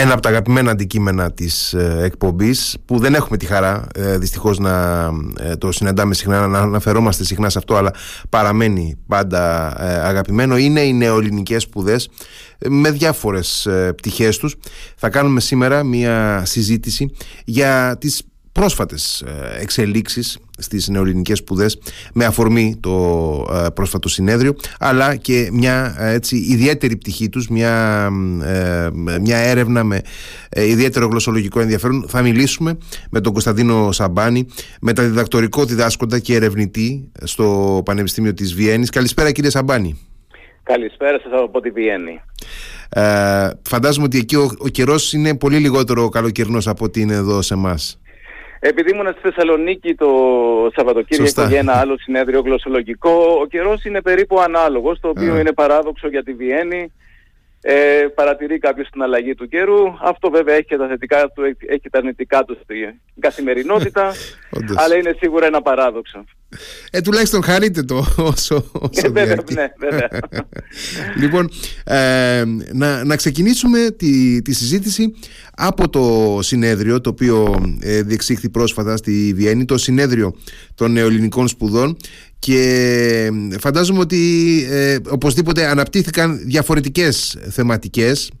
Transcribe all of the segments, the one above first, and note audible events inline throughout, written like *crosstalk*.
ένα από τα αγαπημένα αντικείμενα της ε, εκπομπής που δεν έχουμε τη χαρά ε, δυστυχώς να ε, το συναντάμε συχνά, να αναφερόμαστε συχνά σε αυτό αλλά παραμένει πάντα αγαπημένο είναι οι νεοελληνικές σπουδές με διάφορες πτυχές τους. Θα κάνουμε σήμερα μια συζήτηση για τις πρόσφατες ε, εξελίξεις στις νεοελληνικές σπουδές με αφορμή το ε, πρόσφατο συνέδριο αλλά και μια ε, έτσι, ιδιαίτερη πτυχή τους μια, μια έρευνα με ιδιαίτερο γλωσσολογικό ενδιαφέρον. Θα μιλήσουμε με τον Κωνσταντίνο Σαμπάνη μεταδιδακτορικό διδάσκοντα και ερευνητή στο Πανεπιστήμιο της Βιέννης. Καλησπέρα κύριε Σαμπάνη. Καλησπέρα σας από τη Βιέννη. Ε, Φαντάζομαι ότι εκεί ο, ο καιρός είναι πολύ λιγότερο καλοκαιρινός από ότι είναι εδώ σε εμάς επειδή ήμουν στη Θεσσαλονίκη το Σαββατοκύριακο για ένα άλλο συνέδριο γλωσσολογικό, ο καιρός είναι περίπου ανάλογος, το οποίο είναι παράδοξο για τη Βιέννη. Ε, παρατηρεί κάποιος την αλλαγή του καιρού. Αυτό βέβαια έχει και τα θετικά του, έχει τα αρνητικά του στην καθημερινότητα, *laughs* αλλά είναι σίγουρα ένα παράδοξο. Ε, τουλάχιστον χαρείτε το όσο, όσο ε, βέβαια, ναι, βέβαια. *laughs* λοιπόν, ε, να, να ξεκινήσουμε τη, τη συζήτηση από το συνέδριο το οποίο ε, διεξήχθη πρόσφατα στη Βιέννη, το συνέδριο των νεοελληνικών σπουδών και φαντάζομαι ότι ε, οπωσδήποτε αναπτύχθηκαν διαφορετικές θεματικές.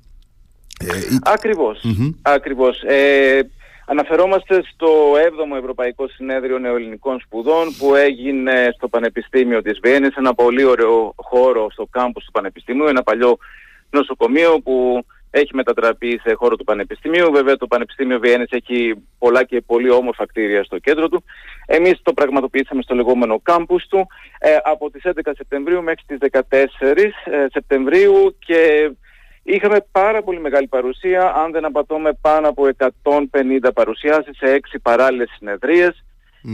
Ε, ακριβώς, ακριβώς. Ε, αναφερόμαστε στο 7ο Ευρωπαϊκό Συνέδριο Νεοελληνικών Σπουδών που έγινε στο Πανεπιστήμιο της Βιέννης, ένα πολύ ωραίο χώρο στο κάμπους του Πανεπιστημίου, ένα παλιό νοσοκομείο που έχει μετατραπεί σε χώρο του Πανεπιστημίου. Βέβαια το Πανεπιστήμιο Βιέννης έχει πολλά και πολύ όμορφα κτίρια στο κέντρο του. Εμείς το πραγματοποιήσαμε στο λεγόμενο κάμπους του ε, από τις 11 Σεπτεμβρίου μέχρι τις 14 ε, Σεπτεμβρίου και είχαμε πάρα πολύ μεγάλη παρουσία, αν δεν απατώμε πάνω από 150 παρουσιάσεις σε 6 παράλληλες συνεδρίες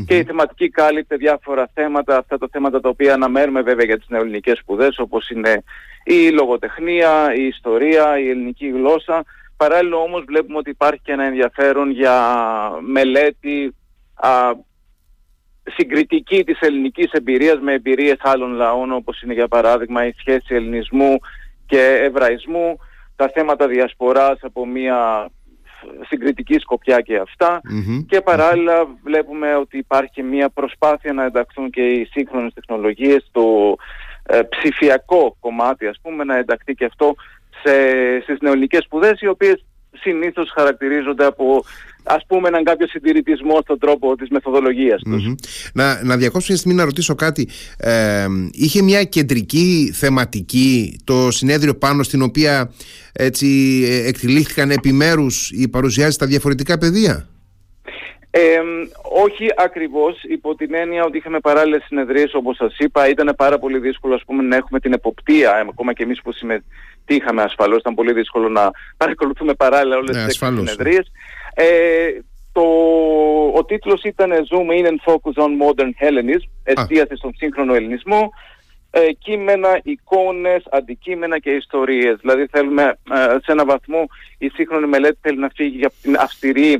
και η θεματική κάλυπτε διάφορα θέματα, αυτά τα θέματα τα οποία αναμένουμε βέβαια για τις νεοελληνικές σπουδές όπως είναι η λογοτεχνία, η ιστορία, η ελληνική γλώσσα. Παράλληλα όμως βλέπουμε ότι υπάρχει και ένα ενδιαφέρον για μελέτη α, συγκριτική της ελληνικής εμπειρίας με εμπειρίες άλλων λαών όπως είναι για παράδειγμα η σχέση ελληνισμού και εβραϊσμού, τα θέματα διασποράς από μια συγκριτική σκοπιά και αυτα και παραλληλα βλέπουμε ότι υπάρχει μια προσπάθεια να ενταχθούν και οι σύγχρονες τεχνολογίες στο ε, ψηφιακό κομμάτι ας πούμε να ενταχθεί και αυτό σε, στις νεολικές σπουδές οι οποίες συνήθως χαρακτηρίζονται από ας πούμε έναν κάποιο συντηρητισμό στον τρόπο της μεθοδολογίας τους. Να, να διακόψω μια στιγμή να ρωτήσω κάτι. Ε, είχε μια κεντρική θεματική το συνέδριο πάνω στην οποία έτσι εκτελήχθηκαν επιμέρους οι παρουσιάσεις στα διαφορετικά πεδία; Ε, όχι ακριβώς, υπό την έννοια ότι είχαμε παράλληλες συνεδρίες όπως σας είπα, ήταν πάρα πολύ δύσκολο ας πούμε, να έχουμε την εποπτεία, ε, ακόμα και εμείς που συμμετείχαμε ασφαλώς, ήταν πολύ δύσκολο να παρακολουθούμε παράλληλα όλες ναι, τις συνεδρίες. Ε, το, ο τίτλος ήταν Zoom in and Focus on Modern Hellenism, εστίαση στον σύγχρονο ελληνισμό, ε, κείμενα, εικόνες, αντικείμενα και ιστορίες. Δηλαδή θέλουμε ε, σε ένα βαθμό η σύγχρονη μελέτη θέλει να φύγει από την αυστηρή ε,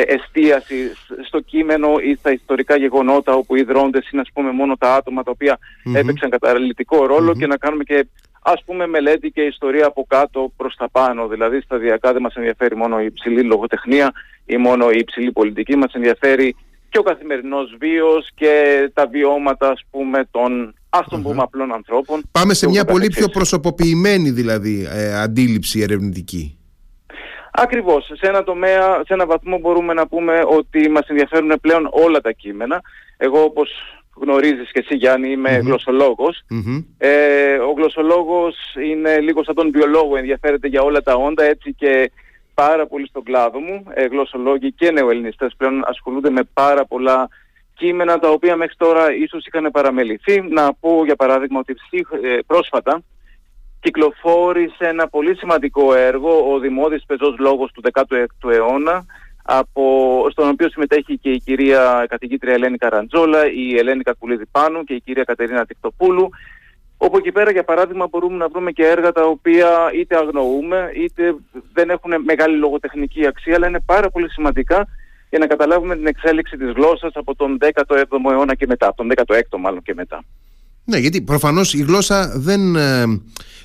εστίαση στο κείμενο ή στα ιστορικά γεγονότα όπου οι δρόντες είναι ας πούμε μόνο τα άτομα τα οποία mm-hmm. έπαιξαν καταλητικό και να κάνουμε και ας πούμε μελέτη και ιστορία από κάτω προς τα πάνω. Δηλαδή σταδιακά δεν μας ενδιαφέρει μόνο η υψηλή λογοτεχνία ή μόνο η υψηλή πολιτική, μας ενδιαφέρει και ο καθημερινός βίος και τα βιώματα ας πούμε των ας τον πούμε απλών ανθρώπων. Πάμε σε μια πολύ πιο προσωποποιημένη δηλαδή ε, αντίληψη ερευνητική. Ακριβώς. Σε ένα τομέα, σε ένα βαθμό μπορούμε να πούμε ότι μας ενδιαφέρουν πλέον όλα τα κείμενα. Εγώ όπως γνωρίζεις και εσύ Γιάννη είμαι γλωσσολογος Ε, ο γλωσσολόγος είναι λίγο σαν τον βιολόγο, ενδιαφέρεται για όλα τα όντα έτσι και πάρα πολύ στον κλάδο μου. Ε, γλωσσολόγοι και νεοελληνιστές πλέον ασχολούνται με πάρα πολλά κείμενα τα οποία μέχρι τώρα ίσως είχαν παραμεληθεί. Να πω για παράδειγμα ότι ε, πρόσφατα κυκλοφόρησε ένα πολύ σημαντικό έργο, ο Δημόδης Πεζός Λόγος του 16ου αιώνα, από, στον οποίο συμμετέχει και η κυρία καθηγήτρια Ελένη Καραντζόλα, η Ελένη Κακουλίδη Πάνου και η κυρία Κατερίνα Τικτοπούλου, όπου εκεί πέρα για παράδειγμα μπορούμε να βρούμε και έργα τα οποία είτε αγνοούμε είτε δεν έχουν μεγάλη λογοτεχνική αξία αλλά είναι πάρα πολύ σημαντικά για να καταλάβουμε την εξέλιξη της γλώσσας από τον 17ο αιώνα και μετά, από τον 16ο μάλλον και μετά. Ναι, γιατί προφανώς η γλώσσα δεν, ε,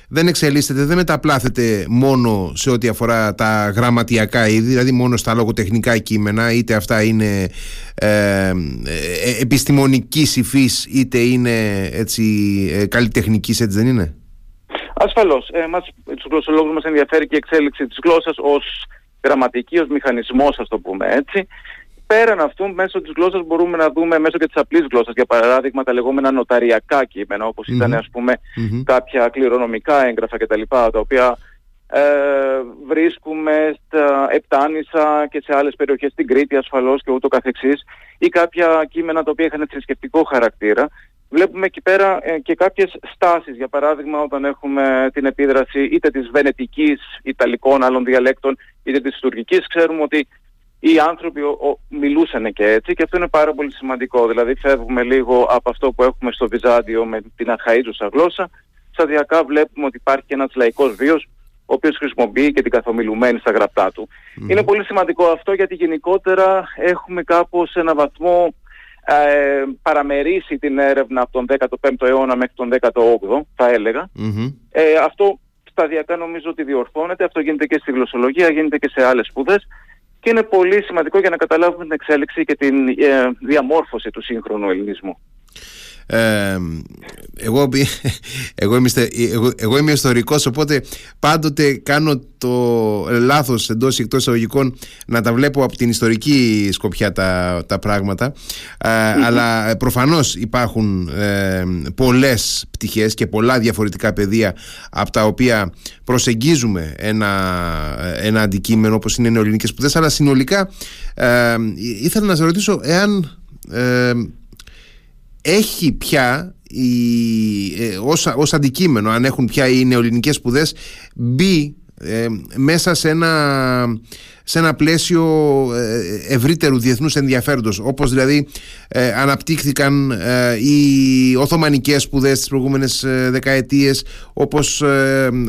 δεν εξελίσσεται, δεν μεταπλάθεται μόνο σε ό,τι αφορά τα γραμματιακά είδη, δηλαδή μόνο στα λογοτεχνικά κείμενα, είτε αυτά είναι ε, ε, επιστημονικής υφής, είτε είναι έτσι, ε, καλλιτεχνικής, έτσι δεν είναι; Ασφαλώς. Ε, μας, τους γλωσσολόγους μας ενδιαφέρει και η εξέλιξη της γλώσσας ως γραμματική, ως μηχανισμός, ας το πούμε έτσι. Πέραν αυτού, μέσω της γλώσσας μπορούμε να δούμε, μέσω και της απλής γλώσσας, για παράδειγμα, τα λεγόμενα νοταριακά κείμενα, όπως ήταν, ας πούμε, κάποια κληρονομικά έγγραφα κτλ., τα οποία ε, βρίσκουμε στα Επτάνησα και σε άλλες περιοχές, στην Κρήτη ασφαλώς και ούτω καθεξής, ή κάποια κείμενα τα οποία είχαν θρησκευτικό χαρακτήρα. Βλέπουμε εκεί πέρα ε, και κάποιες στάσεις, για παράδειγμα όταν έχουμε την επίδραση είτε της βενετικής, ιταλικών άλλων διαλέκτων, είτε της τουρκικής, ξέρουμε ότι οι άνθρωποι ο, μιλούσαν και έτσι και αυτό είναι πάρα πολύ σημαντικό. Δηλαδή φεύγουμε λίγο από αυτό που έχουμε στο Βυζάντιο με την αχαΐζουσα γλώσσα. Σταδιακά βλέπουμε ότι υπάρχει και ένας λαϊκός βίος ο οποίος χρησιμοποιεί και την καθομιλουμένη στα γραπτά του. Είναι πολύ σημαντικό αυτό γιατί γενικότερα έχουμε κάπως ένα βαθμό ε, παραμερίσει την έρευνα από τον 15ο αιώνα μέχρι τον 18ο θα έλεγα. Ε, αυτό σταδιακά νομίζω ότι διορθώνεται. Αυτό γίνεται και στη γλωσσολογία, γίνεται και σε άλλες σπουδές και είναι πολύ σημαντικό για να καταλάβουμε την εξέλιξη και την ε, διαμόρφωση του σύγχρονου ελληνισμού. Ε, εγώ, *laughs* εγώ, είμαι, εγώ, εγώ είμαι ιστορικός οπότε πάντοτε κάνω το λάθος εντός ή εκτός εισαγωγικών να τα βλέπω από την ιστορική σκοπιά τα, τα πράγματα. Ε, αλλά προφανώς υπάρχουν ε, πολλές πτυχές και πολλά διαφορετικά πεδία από τα οποία προσεγγίζουμε ένα, ένα αντικείμενο όπως είναι οι νεοελληνικές σπουδές. Αλλά συνολικά ε, ήθελα να σας ρωτήσω εάν ε, έχει πια η, ε, ως, ως αντικείμενο αν έχουν πια οι νεοελληνικές σπουδές μπει ε, μέσα σε ένα, σε ένα πλαίσιο ε, ευρύτερου διεθνούς ενδιαφέροντος όπως δηλαδή ε, αναπτύχθηκαν ε, οι Οθωμανικές σπουδές τις προηγούμενες δεκαετίες όπως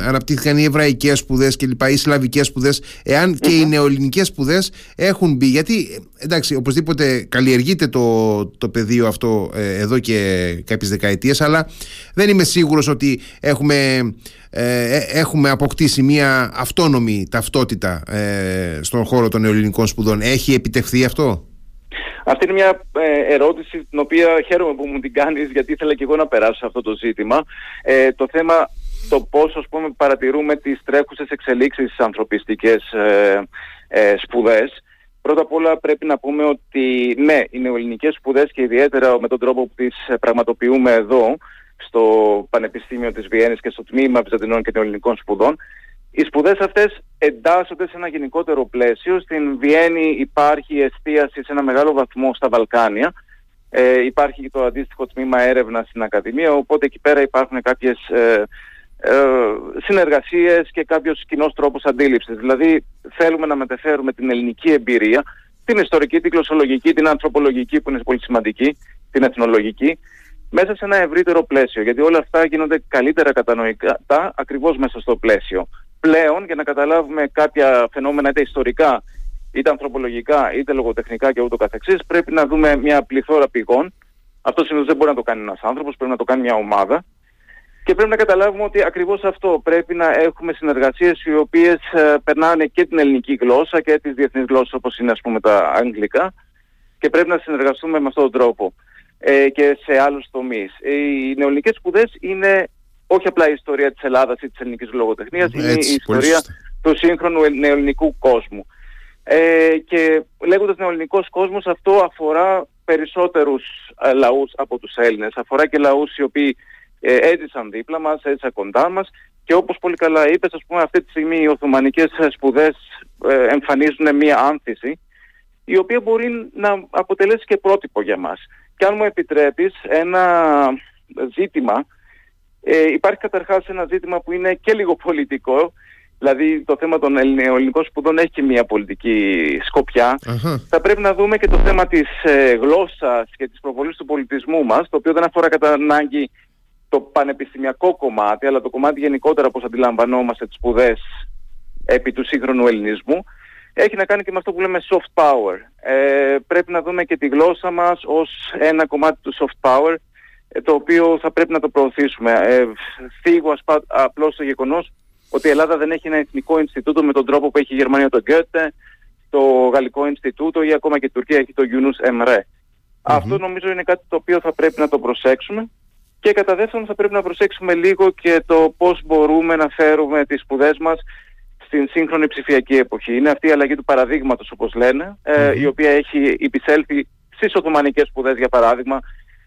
αναπτύχθηκαν οι Εβραϊκές σπουδές και λοιπά οι Σλαβικές σπουδές. Εάν και οι νεοελληνικές σπουδές έχουν μπει γιατί εντάξει οπωσδήποτε καλλιεργείται το, το πεδίο αυτό εδώ και κάποιες δεκαετίες αλλά δεν είμαι σίγουρος ότι έχουμε ε, ε, έχουμε αποκτήσει μια αυτόνομη ταυτότητα ε, στον χώρο των ελληνικών σπουδών. Έχει επιτευχθεί αυτό; Αυτή είναι μια ε, ερώτηση την οποία χαίρομαι που μου την κάνεις γιατί ήθελα και εγώ να περάσω σε αυτό το ζήτημα. Ε, το θέμα το πώς ας πούμε, παρατηρούμε τις τρέχουσες εξελίξεις στις ανθρωπιστικές ε, ε, σπουδές. Πρώτα απ' όλα πρέπει να πούμε ότι ναι, οι νεοελληνικές σπουδές και ιδιαίτερα με τον τρόπο που τις πραγματοποιούμε εδώ στο Πανεπιστήμιο της Βιέννης και στο Τμήμα Βυζαντινών και Νεοελληνικών Σπουδών. Οι σπουδές αυτές εντάσσονται σε ένα γενικότερο πλαίσιο. Στην Βιέννη υπάρχει εστίαση σε ένα μεγάλο βαθμό στα Βαλκάνια. Ε, υπάρχει και το αντίστοιχο τμήμα έρευνας στην Ακαδημία, οπότε εκεί πέρα υπάρχουν κάποιες ε, ε, συνεργασίες και κάποιος κοινός τρόπος αντίληψης. Δηλαδή θέλουμε να μεταφέρουμε την ελληνική εμπειρία, την ιστορική, την γλωσσολογική, την ανθρωπολογική που είναι πολύ σημαντική, την εθνολογική, μέσα σε ένα ευρύτερο πλαίσιο, γιατί όλα αυτά γίνονται καλύτερα κατανοητά ακριβώς μέσα στο πλαίσιο. Πλέον, για να καταλάβουμε κάποια φαινόμενα είτε ιστορικά, είτε ανθρωπολογικά, είτε λογοτεχνικά και ούτω καθεξής, πρέπει να δούμε μια πληθώρα πηγών. Αυτό συνήθως δεν μπορεί να το κάνει ένας άνθρωπος, πρέπει να το κάνει μια ομάδα. Και πρέπει να καταλάβουμε ότι ακριβώς αυτό πρέπει να έχουμε συνεργασίες οι οποίες ε, περνάνε και την ελληνική γλώσσα και τις διεθνείς γλώσσες όπως είναι ας πούμε τα αγγλικά και πρέπει να συνεργαστούμε με αυτόν τον τρόπο ε, και σε άλλους τομείς. Οι νεοελληνικές σπουδές είναι όχι απλά η ιστορία της Ελλάδας ή της ελληνικής λογοτεχνίας, είναι η ιστορία του σύγχρονου νεοελληνικού κόσμου. Ε, και λέγοντας νεοελληνικός κόσμος αυτό αφορά περισσότερους ε, λαούς από τους Έλληνες. Αφορά και λαούς οι οποίοι ε, έζησαν δίπλα μας, έζησαν κοντά μας και όπως πολύ καλά είπες, ας πούμε αυτή τη στιγμή οι Οθωμανικές σπουδές ε, εμφανίζουν μία άνθηση η οποία μπορεί να αποτελέσει και πρότυπο για μας. Και αν μου επιτρέπεις ένα ζήτημα, ε, υπάρχει καταρχάς ένα ζήτημα που είναι και λίγο πολιτικό, δηλαδή το θέμα των ελληνικών σπουδών έχει και μια πολιτική Θα πρέπει να δούμε και το θέμα της ε, γλώσσας και της προβολής του πολιτισμού μας, το οποίο δεν αφορά κατά ανάγκη το πανεπιστημιακό κομμάτι, αλλά το κομμάτι γενικότερα πώς αντιλαμβανόμαστε τις σπουδές επί του σύγχρονου ελληνισμού. Έχει να κάνει και με αυτό που λέμε soft power. Ε, πρέπει να δούμε και τη γλώσσα μας ως ένα κομμάτι του soft power το οποίο θα πρέπει να το προωθήσουμε. Ε, θίγω απλώς το γεγονός ότι η Ελλάδα δεν έχει ένα εθνικό Ινστιτούτο με τον τρόπο που έχει η Γερμανία το Γκέτε, το Γαλλικό Ινστιτούτο ή ακόμα και η Τουρκία έχει το Yunus Emre. Αυτό νομίζω είναι κάτι το οποίο θα πρέπει να το προσέξουμε. Και κατά δεύτερον θα πρέπει να προσέξουμε λίγο και το πώς μπορούμε να φέρουμε τις σπουδές μας στην σύγχρονη ψηφιακή εποχή. Είναι αυτή η αλλαγή του παραδείγματος όπως λένε, ε, η οποία έχει υπησέλθει στις Οθωμανικές σπουδές για παράδειγμα.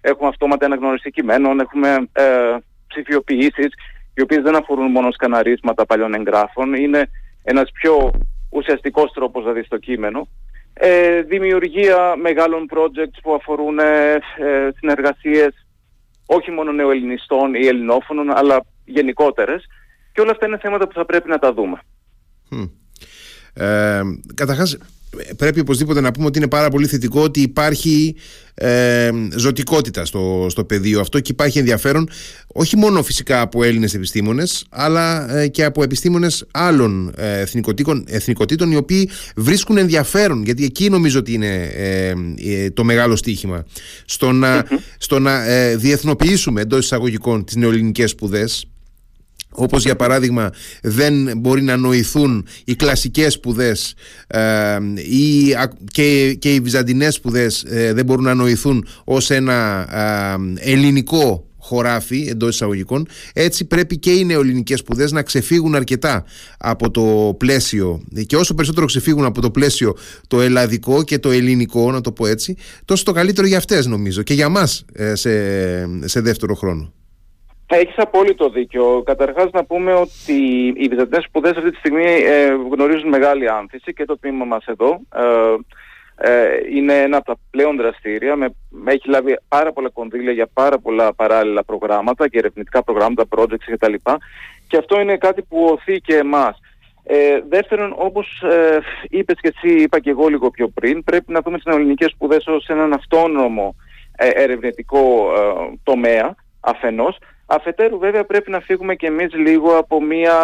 Έχουμε αυτόματα αναγνωριστή κειμένων, έχουμε ε, ψηφιοποιήσεις οι οποίες δεν αφορούν μόνο σκαναρίσματα παλιών εγγράφων. Είναι ένας πιο ουσιαστικός τρόπος να δει το κείμενο. Ε, δημιουργία μεγάλων projects που αφορούν ε, ε, συνεργασίες όχι μόνο νεοελληνιστών ή ελληνόφωνων, αλλά γενικότερες. Και όλα αυτά είναι θέματα που θα πρέπει να τα δούμε. Ε, καταρχάς πρέπει οπωσδήποτε να πούμε ότι είναι πάρα πολύ θετικό ότι υπάρχει ε, ζωτικότητα στο, στο πεδίο αυτό και υπάρχει ενδιαφέρον όχι μόνο φυσικά από Έλληνες επιστήμονες αλλά ε, και από επιστήμονες άλλων ε, εθνικοτήτων, εθνικοτήτων οι οποίοι βρίσκουν ενδιαφέρον γιατί εκεί νομίζω ότι είναι ε, το μεγάλο στίχημα στο να, στο να διεθνοποιήσουμε εντός εισαγωγικών τις νεοελληνικές σπουδές όπως για παράδειγμα δεν μπορεί να νοηθούν οι κλασικές σπουδές ε, και, και οι βυζαντινές σπουδές ε, δεν μπορούν να νοηθούν ως ένα ε, ελληνικό χωράφι εντός εισαγωγικών, έτσι πρέπει και οι νεοελληνικές σπουδές να ξεφύγουν αρκετά από το πλαίσιο και όσο περισσότερο ξεφύγουν από το πλαίσιο το ελλαδικό και το ελληνικό, να το πω έτσι, τόσο το καλύτερο για αυτές νομίζω και για μας ε, σε, σε δεύτερο χρόνο. Έχεις απόλυτο δίκιο. Καταρχάς να πούμε ότι οι Βυζαντινές σπουδές αυτή τη στιγμή ε, γνωρίζουν μεγάλη άνθηση και το τμήμα μας εδώ. Ε, ε, είναι ένα από τα πλέον δραστήρια, με, έχει λάβει πάρα πολλά κονδύλια για πάρα πολλά παράλληλα προγράμματα και ερευνητικά προγράμματα, projects κτλ. Και αυτό είναι κάτι που οθεί και εμάς. Ε, δεύτερον, όπως ε, είπες και εσύ, είπα και εγώ λίγο πιο πριν, πρέπει να δούμε τις νεοελληνικές σπουδές ως έναν αυτόνομο ε, ερευνητικό ε, τομέα αφενός Αφετέρου βέβαια πρέπει να φύγουμε και εμείς λίγο από μια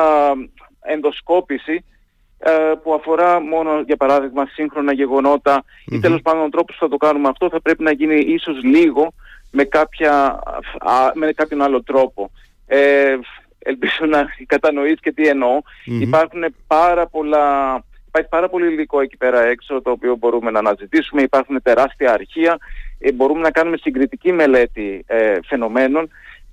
ενδοσκόπηση ε, που αφορά μόνο για παράδειγμα σύγχρονα ή τέλος πάντων ο τρόπος που θα το κάνουμε αυτό θα πρέπει να γίνει ίσως λίγο με, κάποια, με κάποιον άλλο τρόπο. Ε, ελπίζω να κατανοείς και τι εννοω Υπάρχουν πάρα πολλά... Υπάρχει πάρα πολύ υλικό εκεί πέρα έξω το οποίο μπορούμε να αναζητήσουμε. Υπάρχουν τεράστια αρχεία. Ε, μπορούμε να κάνουμε συγκριτική μελέτη ε, φαινομένων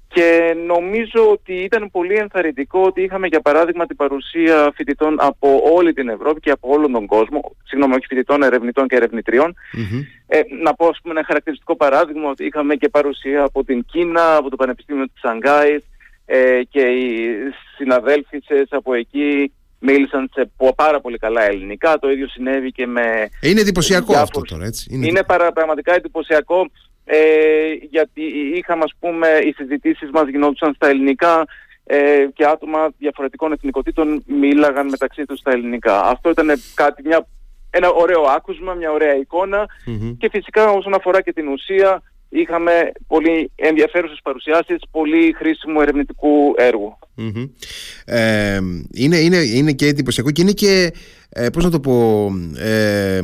και νομίζω ότι ήταν πολύ ενθαρρυντικό ότι είχαμε για παράδειγμα την παρουσία φοιτητών από όλη την Ευρώπη και από όλον τον κόσμο, συγγνώμη όχι φοιτητών, ερευνητών και ερευνητριών. Ε, να πω ας πούμε ένα χαρακτηριστικό παράδειγμα ότι είχαμε και παρουσία από την Κίνα, από το Πανεπιστήμιο της Σανγκάης ε, και οι συναδέλφισες από εκεί μίλησαν σε πάρα πολύ καλά ελληνικά. Το ίδιο συνέβη και με... Είναι εντυπωσιακό αυτό τώρα, έτσι. Είναι, είναι πραγματικά εντυπωσιακό ε, γιατί είχαμε ας πούμε οι συζητήσεις μας γινόντουσαν στα ελληνικά ε, και άτομα διαφορετικών εθνικότητων μίλαγαν μεταξύ τους στα ελληνικά. Αυτό ήταν κάτι, μια, ένα ωραίο άκουσμα, μια ωραία και φυσικά όσον αφορά και την ουσία είχαμε πολύ ενδιαφέρουσες παρουσιάσεις, πολύ χρήσιμου ερευνητικού Ε, είναι, είναι, είναι και εντυπωσιακό και είναι και, ε, πώς να το πω, ε, ε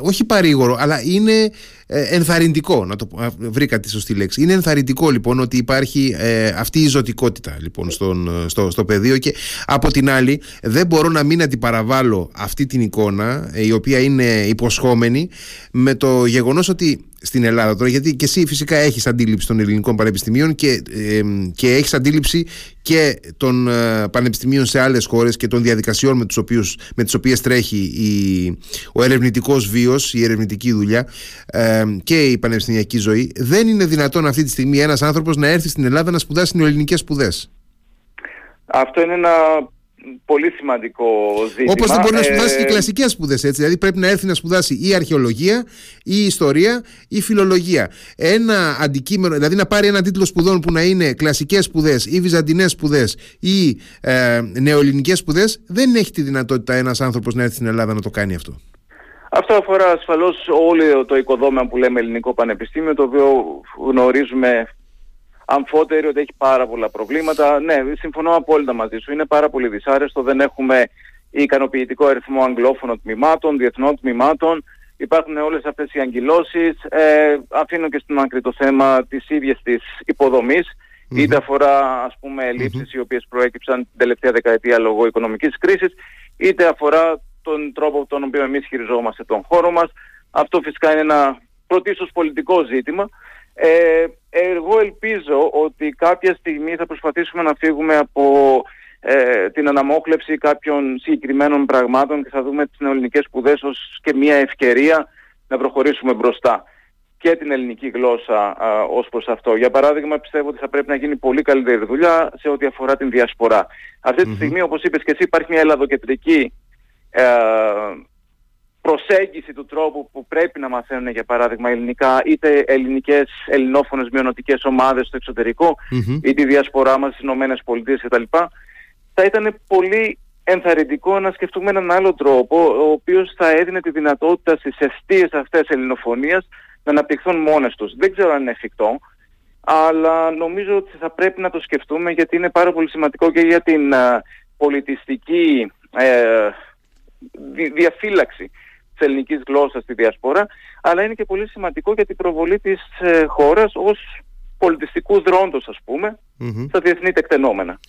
όχι παρήγορο, αλλά είναι ε, ενθαρρυντικό, να το βρήκα τη σωστή λέξη. Είναι ενθαρρυντικό λοιπόν ότι υπάρχει ε, αυτή η ζωτικότητα λοιπόν στον, στο, στο πεδίο και από την άλλη δεν μπορώ να μην αντιπαραβάλω αυτή την εικόνα η οποία είναι υποσχόμενη με το γεγονός ότι στην Ελλάδα τώρα, γιατί και εσύ φυσικά έχεις αντίληψη των ελληνικών πανεπιστημίων και, ε, και έχεις αντίληψη και των ε, πανεπιστημίων σε άλλες χώρες και των διαδικασιών με, τους οποίους, με τις οποίες τρέχει η, ο ερευνητικός βίος, η ερευνητική δουλειά ε, και η πανεπιστημιακή ζωή. Δεν είναι δυνατόν αυτή τη στιγμή ένας άνθρωπος να έρθει στην Ελλάδα να σπουδάσει νεοελληνικές σπουδές. Αυτό είναι ένα πολύ σημαντικό ζήτημα. Όπως δεν μπορείς να σπουδάσεις ε... και κλασικές σπουδές, έτσι. Δηλαδή πρέπει να έρθει να σπουδάσει ή αρχαιολογία, ή ιστορία, ή φιλολογία. Ένα αντικείμενο, δηλαδή να πάρει ένα τίτλο σπουδών που να είναι κλασικές σπουδές, ή βυζαντινές σπουδές, ή ε, νεοελληνικές σπουδές, δεν έχει τη δυνατότητα ένας άνθρωπος να έρθει στην Ελλάδα να το κάνει αυτό. Αυτό αφορά ασφαλώς όλο το οικοδόμημα που λέμε ελληνικό πανεπιστήμιο, το οποίο γνωρίζουμε αμφότερη ότι έχει πάρα πολλά προβλήματα. Ναι, συμφωνώ απόλυτα μαζί σου. Είναι πάρα πολύ δυσάρεστο. Δεν έχουμε ικανοποιητικό αριθμό αγγλόφωνων τμήματων, διεθνών τμήματων. υπάρχουν όλες αυτές οι αγκυλώσεις. Ε, αφήνω και στην άκρη το θέμα της ίδιας της υποδομής, είτε αφορά ας πούμε οι οποίες προέκυψαν την τελευταία δεκαετία λόγω οικονομικής κρίσης, είτε αφορά τον τρόπο τον οποίο εμείς χειριζόμαστε τον χώρο μας. Αυτό φυσικά είναι ένα πρωτίστως πολιτικό ζήτημα. Ε, εγώ ελπίζω ότι κάποια στιγμή θα προσπαθήσουμε να φύγουμε από ε, την αναμόχλευση κάποιων συγκεκριμένων πραγμάτων και θα δούμε τις νεοελληνικές σπουδές ως και μια ευκαιρία να προχωρήσουμε μπροστά και την ελληνική γλώσσα α, ως προς αυτό. Για παράδειγμα πιστεύω ότι θα πρέπει να γίνει πολύ καλύτερη δουλειά σε ό,τι αφορά την διασπορά. Αυτή τη στιγμή όπως είπες και εσύ υπάρχει μια ελλαδοκεντρική ε, προσέγγιση του τρόπου που πρέπει να μαθαίνουν για παράδειγμα ελληνικά είτε ελληνικές, ελληνόφωνες μειονοτικές ομάδες στο εξωτερικό mm-hmm. ή τη διασπορά μας στις Ηνωμένες Πολιτείες κτλ. Θα ήταν πολύ ενθαρρυντικό να σκεφτούμε έναν άλλο τρόπο ο οποίος θα έδινε τη δυνατότητα στις αιστείες αυτές ελληνοφωνίας να αναπτυχθούν μόνες τους. Δεν ξέρω αν είναι εφικτό, αλλά νομίζω ότι θα πρέπει να το σκεφτούμε γιατί είναι πάρα πολύ σημαντικό και για την uh, πολιτιστική uh, διαφύλαξη της ελληνικής γλώσσας στη διασπορά, αλλά είναι και πολύ σημαντικό για την προβολή της ε, χώρας ως πολιτιστικού δρόντος ας πούμε mm-hmm. στα διεθνή τεκτενόμενα.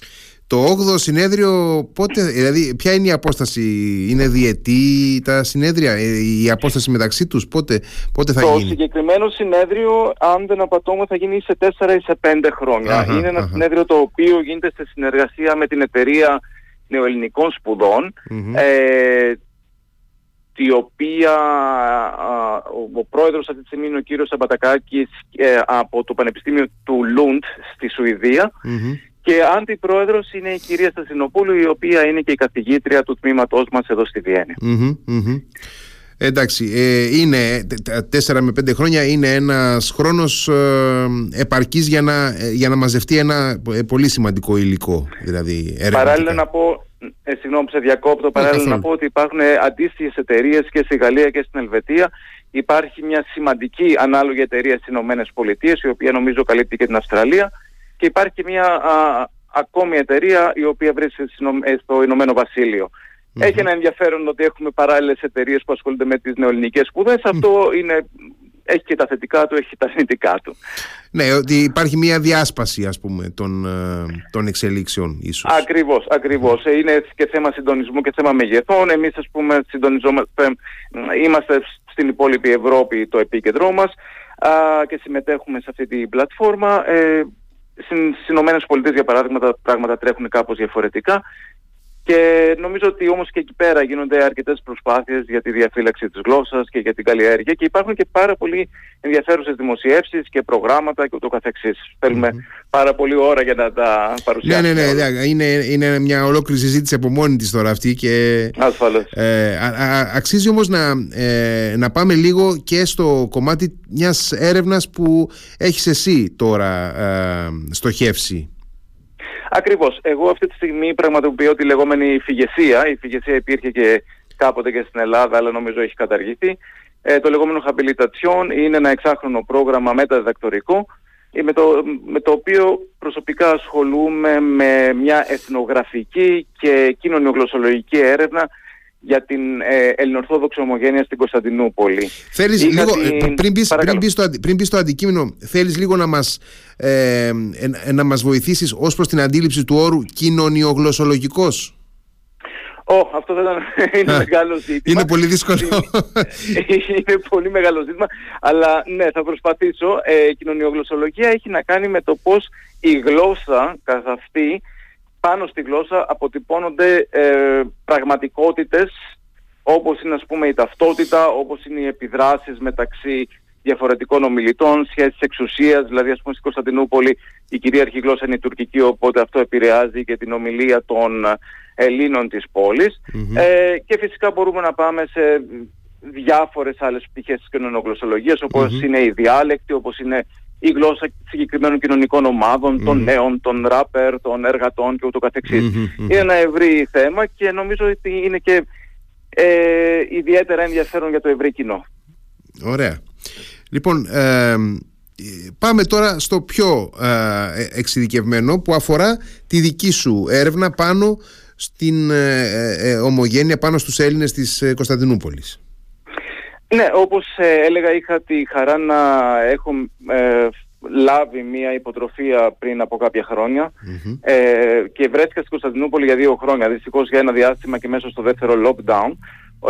Το 8ο συνέδριο πότε, δηλαδή ποια είναι η απόσταση, είναι διετή τα συνέδρια, ε, η απόσταση μεταξύ τους, πότε, πότε θα γίνει; Το συγκεκριμένο συνέδριο, αν δεν απατώμε, θα γίνει σε 4 ή σε 5 χρόνια. Αχα, είναι ένα αχα. συνέδριο το οποίο γίνεται σε συνεργασία με την εταιρεία νεοελληνικών σπουδών, mm-hmm. ε, η οποία ο, ο πρόεδρος αυτή τη στιγμή είναι ο κύριος Σαμπατακάκης ε, από το Πανεπιστήμιο του Λούντ στη Σουηδία mm-hmm. και αντιπρόεδρος είναι η κυρία Στασινοπούλου η οποία είναι και η καθηγήτρια του τμήματός μας εδώ στη Βιέννη. Mm-hmm, Εντάξει, ε, είναι τέσσερα με πέντε χρόνια είναι ένας χρόνος ε, επαρκής για να, ε, για να μαζευτεί ένα ε, πολύ σημαντικό υλικό. Δηλαδή, Παράλληλα να πω, ε, συγγνώμη που σε διακόπτω, παράλληλα να πω ότι υπάρχουν αντίστοιχες εταιρείες και στη Γαλλία και στην Ελβετία. Υπάρχει μια σημαντική ανάλογη εταιρεία στις Ηνωμένες Πολιτείες, η οποία νομίζω καλύπτει και την Αυστραλία. Και υπάρχει και μια α, ακόμη εταιρεία η οποία βρίσκεται στο Ηνωμένο Βασίλειο. Έχει ένα ενδιαφέρον ότι έχουμε παράλληλες εταιρείες που ασχολούνται με τις νεοελληνικές σπουδές. Αυτό είναι, έχει και τα θετικά του, έχει και τα αρνητικά του. Ναι, ότι υπάρχει μια διάσπαση ας πούμε των, ε, των εξελίξεων ίσως. Ακριβώς, ακριβώς. Είναι και θέμα συντονισμού και θέμα μεγεθών. Εμείς ας πούμε συντονιζόμαστε, είμαστε στην υπόλοιπη Ευρώπη το επίκεντρό μας α, και συμμετέχουμε σε αυτή την πλατφόρμα. Ε, Στις Ηνωμένες Πολιτείες, για παράδειγμα, τα πράγματα τρέχουν κάπως διαφορετικά. Και νομίζω ότι όμως και εκεί πέρα γίνονται αρκετές προσπάθειες για τη διαφύλαξη της γλώσσας και για την καλλιέργεια και υπάρχουν και πάρα πολύ ενδιαφέρουσες δημοσιεύσεις και προγράμματα και ούτω καθεξής. Θέλουμε πάρα πολύ ώρα για να τα παρουσιάσουμε. Ναι, ναι, ναι, ναι. Είναι, είναι μια ολόκληρη συζήτηση από μόνη της τώρα αυτή και Ασφαλώς. Ε, αξίζει όμως να, ε, να πάμε λίγο και στο κομμάτι μιας έρευνας που έχεις εσύ τώρα ε, στοχεύσει. Ακριβώς. Εγώ αυτή τη στιγμή πραγματοποιώ τη λεγόμενη φυγεσία. Η φυγεσία υπήρχε και κάποτε και στην Ελλάδα, αλλά νομίζω έχει καταργηθεί. Ε, το λεγόμενο habilitation είναι ένα εξάχρονο πρόγραμμα μεταδιδακτορικό με το, με το οποίο προσωπικά ασχολούμαι με μια εθνογραφική και κοινωνιογλωσσολογική έρευνα για την ε, ελληνορθόδοξη ομογένεια στην Κωνσταντινούπολη. Θέλεις λίγο, την... πριν, πεις, πριν, πεις το, πριν πεις το αντικείμενο, θέλεις λίγο να μας, ε, ε, να μας βοηθήσεις ως προς την αντίληψη του όρου κοινωνιογλωσσολογικός; Oh, αυτό θα ήταν *laughs* είναι μεγάλο ζήτημα. Είναι πολύ δύσκολο. είναι πολύ μεγάλο ζήτημα. Αλλά ναι, θα προσπαθήσω. Ε, κοινωνιογλωσσολογία έχει να κάνει με το πώς η γλώσσα καθ' αυτή πάνω στη γλώσσα αποτυπώνονται ε, πραγματικότητες όπως είναι ας πούμε η ταυτότητα, όπως είναι οι επιδράσεις μεταξύ διαφορετικών ομιλητών, σχέσεις εξουσίας, δηλαδή ας πούμε στην Κωνσταντινούπολη η κυρίαρχη γλώσσα είναι η τουρκική, οπότε αυτό επηρεάζει και την ομιλία των Ελλήνων της πολης Ε, και φυσικά μπορούμε να πάμε σε διάφορες άλλες πτυχές της κοινωνογλωσσολογίας, είναι η διάλεκτη, όπως είναι η γλώσσα συγκεκριμένων κοινωνικών ομάδων, των νέων, των ράπερ, των εργατών και ούτω Είναι ένα ευρύ θέμα και νομίζω ότι είναι και ε, ιδιαίτερα ενδιαφέρον για το ευρύ κοινό. Ωραία. Λοιπόν, ε, πάμε τώρα στο πιο ε, εξειδικευμένο που αφορά τη δική σου έρευνα πάνω στην ε, ομογένεια, πάνω στους Έλληνες της Κωνσταντινούπολης. Ναι, όπως ε, έλεγα είχα τη χαρά να έχω ε, λάβει μια υποτροφία πριν από κάποια ε, και βρέθηκα στην Κωνσταντινούπολη για δύο χρόνια, δυστυχώς για ένα διάστημα και μέσα στο δεύτερο lockdown.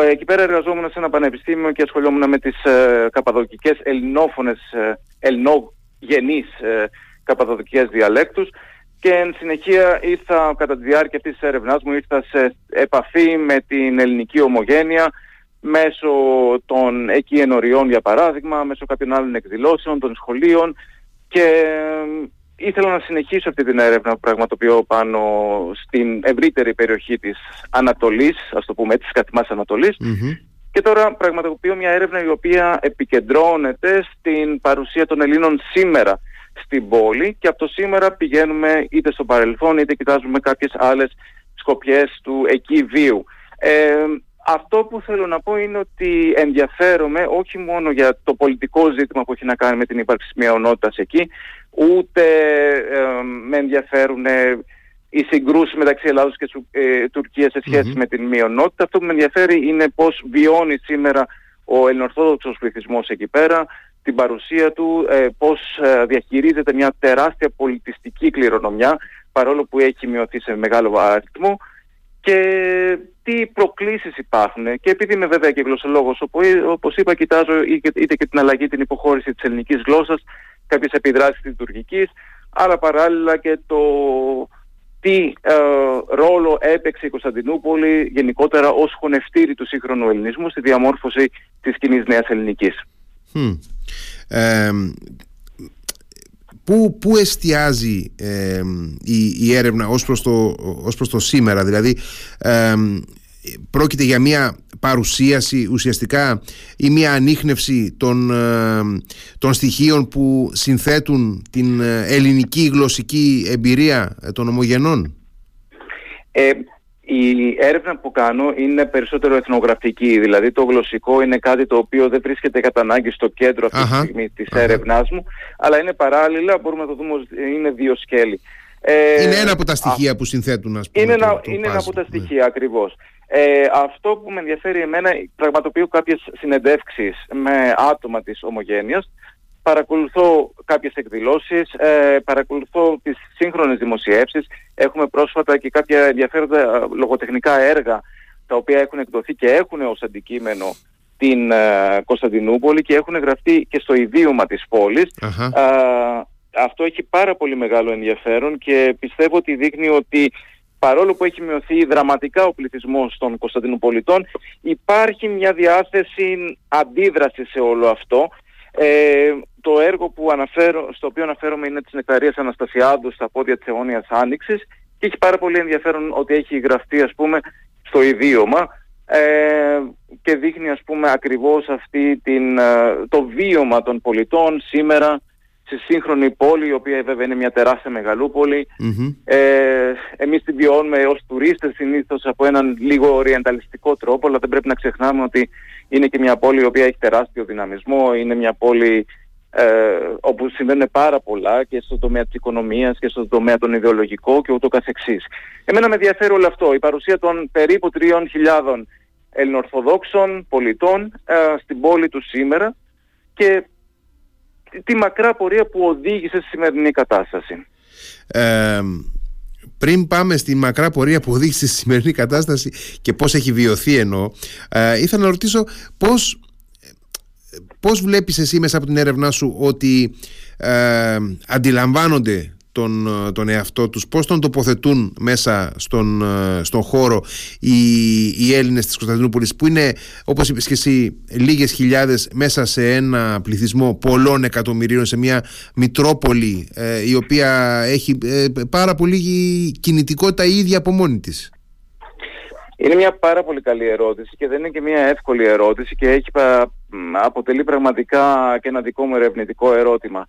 Ε, εκεί πέρα εργαζόμουν σε ένα πανεπιστήμιο και ασχολιόμουν με τις ε, καπαδοκικές ελληνόφωνες, ε, ελληνογενείς ε, καπαδοκικές διαλέκτους. Και εν συνεχεία ήρθα κατά τη διάρκεια αυτής της έρευνάς μου ήρθα σε επαφή με την ελληνική ομογένεια μέσω των εκεί ενωριών για παράδειγμα, μέσω κάποιων άλλων εκδηλώσεων, των σχολείων. Και ήθελα να συνεχίσω αυτή την έρευνα που πραγματοποιώ πάνω στην ευρύτερη περιοχή της Ανατολής, ας το πούμε έτσι, της καθημάς και τώρα πραγματοποιώ μια έρευνα η οποία επικεντρώνεται στην παρουσία των Ελλήνων σήμερα στην πόλη. Και από το σήμερα πηγαίνουμε είτε στο παρελθόν είτε κοιτάζουμε κάποιες άλλες σκοπιές του εκεί βίου. Ε, αυτό που θέλω να πω είναι ότι ενδιαφέρομαι όχι μόνο για το πολιτικό ζήτημα που έχει να κάνει με την ύπαρξη μειονότητας εκεί, ούτε ε, με ενδιαφέρουν ε, οι συγκρούσεις μεταξύ Ελλάδος και ε, Τουρκίας σε σχεση με την μειονότητα. Αυτό που με ενδιαφέρει είναι πώς βιώνει σήμερα ο ελληνορθόδοξος πληθυσμός εκεί πέρα, την παρουσία του, ε, πώς ε, διαχειρίζεται μια τεράστια πολιτιστική κληρονομιά, παρόλο που έχει μειωθεί σε μεγάλο αριθμό, και τι προκλήσεις υπάρχουν. Και επειδή είμαι βέβαια και γλωσσολόγος, όπως είπα, κοιτάζω είτε και την αλλαγή, την υποχώρηση της ελληνικής γλώσσας, κάποιες επιδράσεις λειτουργικής, αλλά παράλληλα και το τι ε, ρόλο έπαιξε η Κωνσταντινούπολη γενικότερα ως χωνευτήρι του σύγχρονου ελληνισμού στη διαμόρφωση της κοινής νέας ελληνικής. Πού, πού εστιάζει η, η έρευνα ως προς, το, ως προς το σήμερα, δηλαδή πρόκειται για μια παρουσίαση ουσιαστικά ή μια ανείχνευση των, των στοιχείων που συνθέτουν την ε, ελληνική γλωσσική εμπειρία των ομογενών; Ε, η έρευνα που κάνω είναι περισσότερο εθνογραφική, δηλαδή το γλωσσικό είναι κάτι το οποίο δεν βρίσκεται κατά ανάγκη στο κέντρο αυτή τη στιγμή της έρευνάς μου, αλλά είναι παράλληλα, μπορούμε να το δούμε, είναι δύο σκέλη. Ε, είναι ένα από τα στοιχεία που συνθέτουν, ας πούμε. Είναι, ένα, είναι ένα από τα ναι. στοιχεία, ακριβώς. Ε, αυτό που με ενδιαφέρει εμένα, πραγματοποιώ κάποιες συνεντεύξεις με άτομα της ομογένειας, παρακολουθώ κάποιες εκδηλώσεις, ε, παρακολουθώ τις σύγχρονες δημοσιεύσεις. Έχουμε πρόσφατα και κάποια ενδιαφέροντα ε, λογοτεχνικά έργα τα οποία έχουν εκδοθεί και έχουν ως αντικείμενο την ε, Κωνσταντινούπολη και έχουν γραφτεί και στο ιδίωμα της πόλης. αυτό έχει πάρα πολύ μεγάλο ενδιαφέρον και πιστεύω ότι δείχνει ότι παρόλο που έχει μειωθεί δραματικά ο πληθυσμός των Κωνσταντινούπολιτών υπάρχει μια διάθεση αντίδρασης σε όλο αυτό ε, το έργο που αναφέρω, στο οποίο αναφέρομαι είναι της Νεκταρίας Αναστασιάδου στα πόδια της αιώνιας Άνοιξης και έχει πάρα πολύ ενδιαφέρον ότι έχει γραφτεί ας πούμε στο ιδίωμα ε, και δείχνει ας πούμε ακριβώς αυτή την, ε, το βίωμα των πολιτών σήμερα στη σύγχρονη πόλη, η οποία βέβαια είναι μια τεράστια μεγαλούπολη. Mm-hmm. Ε, εμείς την βιώνουμε ως τουρίστες συνήθως από έναν λίγο οριενταλιστικό τρόπο, αλλά δεν πρέπει να ξεχνάμε ότι είναι και μια πόλη η οποία έχει τεράστιο δυναμισμό, είναι μια πόλη ε, όπου συμβαίνουν πάρα πολλά και στον τομέα της οικονομίας και στον τομέα των ιδεολογικών και ούτω καθεξής. Εμένα με ενδιαφέρει όλο αυτό, η παρουσία των περίπου 3.000 ελληνοορθοδόξων πολιτών ε, στην πόλη του σήμερα και τη μακρά πορεία που οδήγησε στη σημερινή κατάσταση. Ε, πριν πάμε στη μακρά πορεία που οδήγησε στη σημερινή κατάσταση και πώς έχει βιωθεί εννοώ, ε, ήθελα να ρωτήσω πώς, πώς βλέπεις εσύ μέσα από την έρευνά σου ότι ε, αντιλαμβάνονται τον, ε, τον εαυτό τους, πώς τον τοποθετούν μέσα στον, ε, στον χώρο οι, οι Έλληνες της Κωνσταντινούπολης που είναι όπως είπες και εσύ λίγες χιλιάδες μέσα σε ένα πληθυσμό πολλών εκατομμυρίων σε μια μητρόπολη ε, η οποία έχει πάρα πολύ κινητικότητα η ίδια από μόνη της. Είναι μια πάρα πολύ καλή ερώτηση και δεν είναι και μια εύκολη ερώτηση και έχει, αποτελεί πραγματικά και ένα δικό μου ερευνητικό ερώτημα.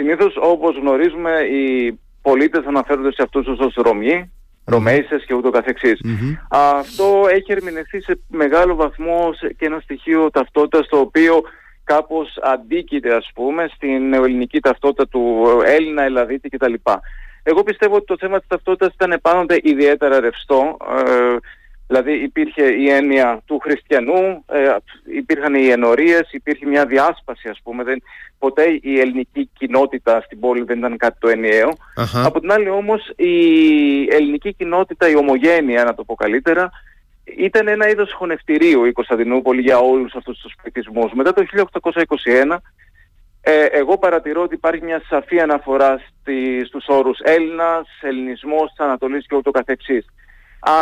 Συνήθως όπως γνωρίζουμε οι πολίτες αναφέρονται σε αυτούς ως Ρωμιοί, Ρωμαίσες και ούτω Αυτό έχει ερμηνευτεί σε μεγάλο βαθμό και ένα στοιχείο ταυτότητας το οποίο κάπως αντίκειται ας πούμε στην νεοελληνική ταυτότητα του Έλληνα, Ελλαδίτη κτλ. Εγώ πιστεύω ότι το θέμα της ταυτότητας ήταν πάντοτε ιδιαίτερα ρευστό. Ε, δηλαδή υπήρχε η έννοια του χριστιανού, ε, υπήρχαν οι ενορίες, υπήρχε μια διάσπαση ας πούμε. Δεν, ποτέ η ελληνική κοινότητα στην πόλη δεν ήταν κάτι το ενιαίο. Από την άλλη όμως η ελληνική κοινότητα, η ομογένεια να το πω καλύτερα, ήταν ένα είδος χωνευτηρίου η Κωνσταντινούπολη για όλους αυτούς τους πληθυσμούς. Μετά το 1821 ε, εγώ παρατηρώ ότι υπάρχει μια σαφή αναφορά στη, στους όρους Έλληνας, Ελληνισμός της Ανατολής και ούτω καθεξής. Α,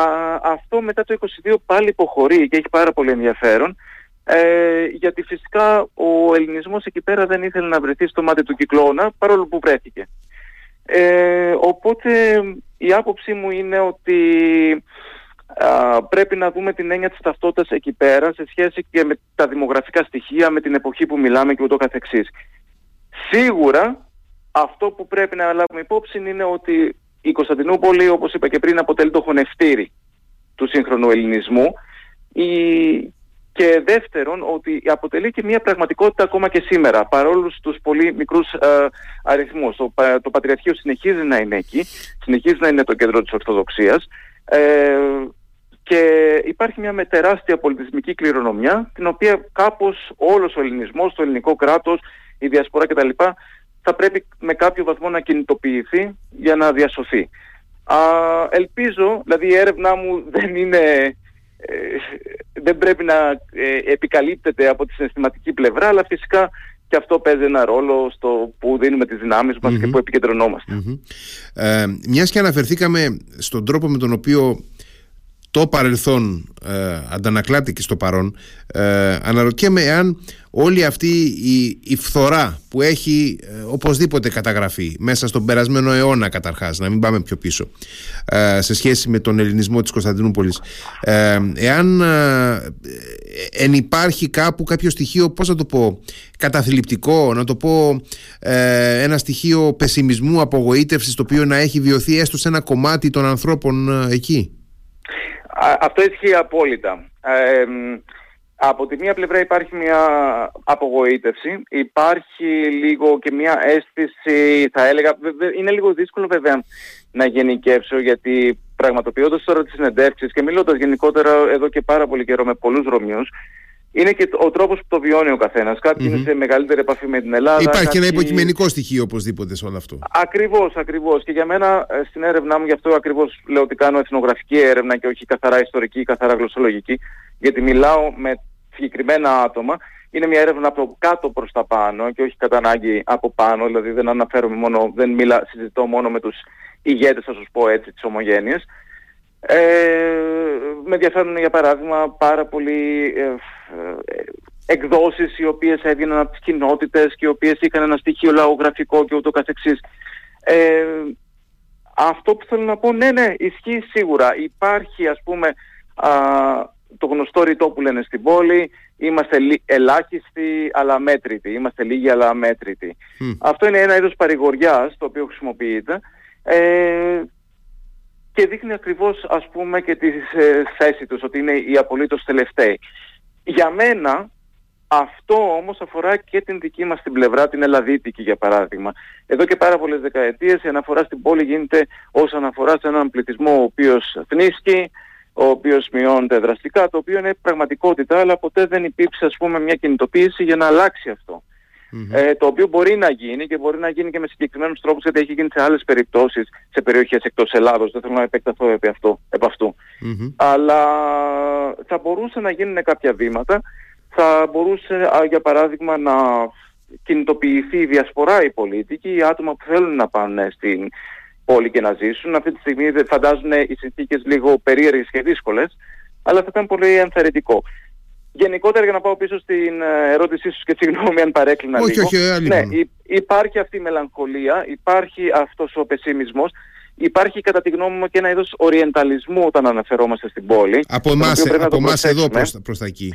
αυτό μετά το 22 πάλι υποχωρεί και έχει πάρα πολύ ενδιαφέρον ε, γιατί φυσικά ο ελληνισμός εκεί πέρα δεν ήθελε να βρεθεί στο μάτι του κυκλώνα παρόλο που βρέθηκε. Ε, οπότε η άποψή μου είναι ότι πρέπει να δούμε την έννοια της ταυτότητας εκεί πέρα σε σχέση και με τα δημογραφικά στοιχεία, με την εποχή που μιλάμε και ούτω καθεξής. Σίγουρα αυτό που πρέπει να λάβουμε υπόψη είναι ότι η Κωνσταντινούπολη, όπως είπα και πριν, αποτελεί το χωνευτήρι του σύγχρονου ελληνισμού η... και δεύτερον ότι αποτελεί και μια πραγματικότητα ακόμα και σήμερα παρόλο τους πολύ μικρούς ε, αριθμούς. Το, το Πατριαρχείο συνεχίζει να είναι εκεί, συνεχίζει να είναι το κέντρο της Ορθοδοξίας ε, και υπάρχει μια με τεράστια πολιτισμική κληρονομιά την οποία κάπως όλος ο ελληνισμός, το ελληνικό κράτος, η διασπορά κτλ θα πρέπει με κάποιο βαθμό να κινητοποιηθεί για να διασωθεί. Α, ελπίζω, δηλαδή η έρευνά μου *laughs* δεν είναι... Ε, δεν πρέπει να ε, επικαλύπτεται από τη συναισθηματική πλευρά, αλλά φυσικά και αυτό παίζει ένα ρόλο στο που δίνουμε τις δυνάμεις μας και που επικεντρωνόμαστε. Mm-hmm. Ε, μιας και αναφερθήκαμε στον τρόπο με τον οποίο το παρελθόν ε, αντανακλάται και στο παρόν ε, αναρωτιέμαι εάν όλη αυτή η, η φθορά που έχει ε, οπωσδήποτε καταγραφεί μέσα στον περασμένο αιώνα καταρχάς να μην πάμε πιο πίσω ε, σε σχέση με τον ελληνισμό της Κωνσταντινούπολης ε, εάν εν υπάρχει κάπου κάποιο στοιχείο πώς να το πω καταθλιπτικό να το πω ένα στοιχείο πεσιμισμού απογοήτευσης το οποίο να έχει βιωθεί έστω σε ένα κομμάτι των ανθρώπων εκεί; Αυτό ισχύει απόλυτα. Ε, από τη μία πλευρά υπάρχει μια απογοήτευση, υπάρχει λίγο και μια αίσθηση, θα έλεγα, είναι λίγο δύσκολο βέβαια να γενικεύσω γιατί πραγματοποιώντας τώρα τις συνεντεύξεις και μιλώντας γενικότερα εδώ και πάρα πολύ καιρό με πολλούς Ρωμιούς, είναι και ο τρόπος που το βιώνει ο καθένας. Κάποιοι mm-hmm. είναι σε μεγαλύτερη επαφή με την Ελλάδα. Υπάρχει κάποιοι... και ένα υποκειμενικό στοιχείο οπωσδήποτε σε όλο αυτό. Ακριβώς, ακριβώς. Και για μένα ε, στην έρευνά μου, γι' αυτό ακριβώς λέω ότι κάνω εθνογραφική έρευνα και όχι καθαρά ιστορική ή καθαρά γλωσσολογική, γιατί μιλάω με συγκεκριμένα άτομα. Είναι μια έρευνα από κάτω προς τα πάνω και όχι κατά ανάγκη από πάνω. Δηλαδή δεν αναφέρομαι μόνο, δεν μιλά, συζητώ μόνο με τους ηγέτες, θα σας πω έτσι, τη ομογένεια. Ε, με ενδιαφέρουν για παράδειγμα πάρα πολύ ε, ε, εκδόσεις οι οποίες έβγαιναν από τις κοινότητες και οι οποίες είχαν ένα στοιχείο λαογραφικό και ούτω καθεξής. Ε, αυτό που θέλω να πω, ναι, ναι, ισχύει σίγουρα. Υπάρχει ας πούμε α, το γνωστό ρητό που λένε στην πόλη, είμαστε ελάχιστοι αλλά μέτρητοι, είμαστε λίγοι αλλά αμέτρητοι. Αυτό είναι ένα είδος παρηγοριάς το οποίο χρησιμοποιείται ε, και δείχνει ακριβώς ας πούμε και τη ε, θέση τους ότι είναι οι απολύτως τελευταίοι. Για μένα αυτό όμως αφορά και την δική μας την πλευρά, την Ελλαδίτικη για παράδειγμα. Εδώ και πάρα πολλές δεκαετίες η αναφορά στην πόλη γίνεται ως αναφορά σε έναν πληθυσμό ο οποίος θνίσκει, ο οποίος μειώνεται δραστικά, το οποίο είναι πραγματικότητα, αλλά ποτέ δεν υπήρξε ας πούμε μια κινητοποίηση για να αλλάξει αυτό. Ε, το οποίο μπορεί να γίνει και μπορεί να γίνει και με συγκεκριμένους τρόπους γιατί έχει γίνει σε άλλες περιπτώσεις σε περιοχές εκτός Ελλάδος. Δεν θέλω να επεκταθώ επί, αυτό, επ' αυτου Αλλά θα μπορούσε να γίνουν κάποια βήματα. Θα μπορούσε για παράδειγμα να κινητοποιηθεί η διασπορά οι πολίτικοι, οι άτομα που θέλουν να πάνε στην πόλη και να ζήσουν. Αυτή τη στιγμή φαντάζουν οι συνθήκες λίγο περίεργες και δύσκολες, αλλά θα ήταν πολύ ενθαρρυντικό. Γενικότερα για να πάω πίσω στην ε, ερώτησή σου και συγγνώμη αν παρέκλεινα όχι, λίγο. Όχι, όχι, ναι, υπάρχει αυτή η μελαγχολία, υπάρχει αυτός ο πεσίμισμος, υπάρχει κατά τη γνώμη μου και ένα είδος οριενταλισμού όταν αναφερόμαστε στην πόλη. Από εμάς, από εμάς εδώ προς, προς τα εκεί.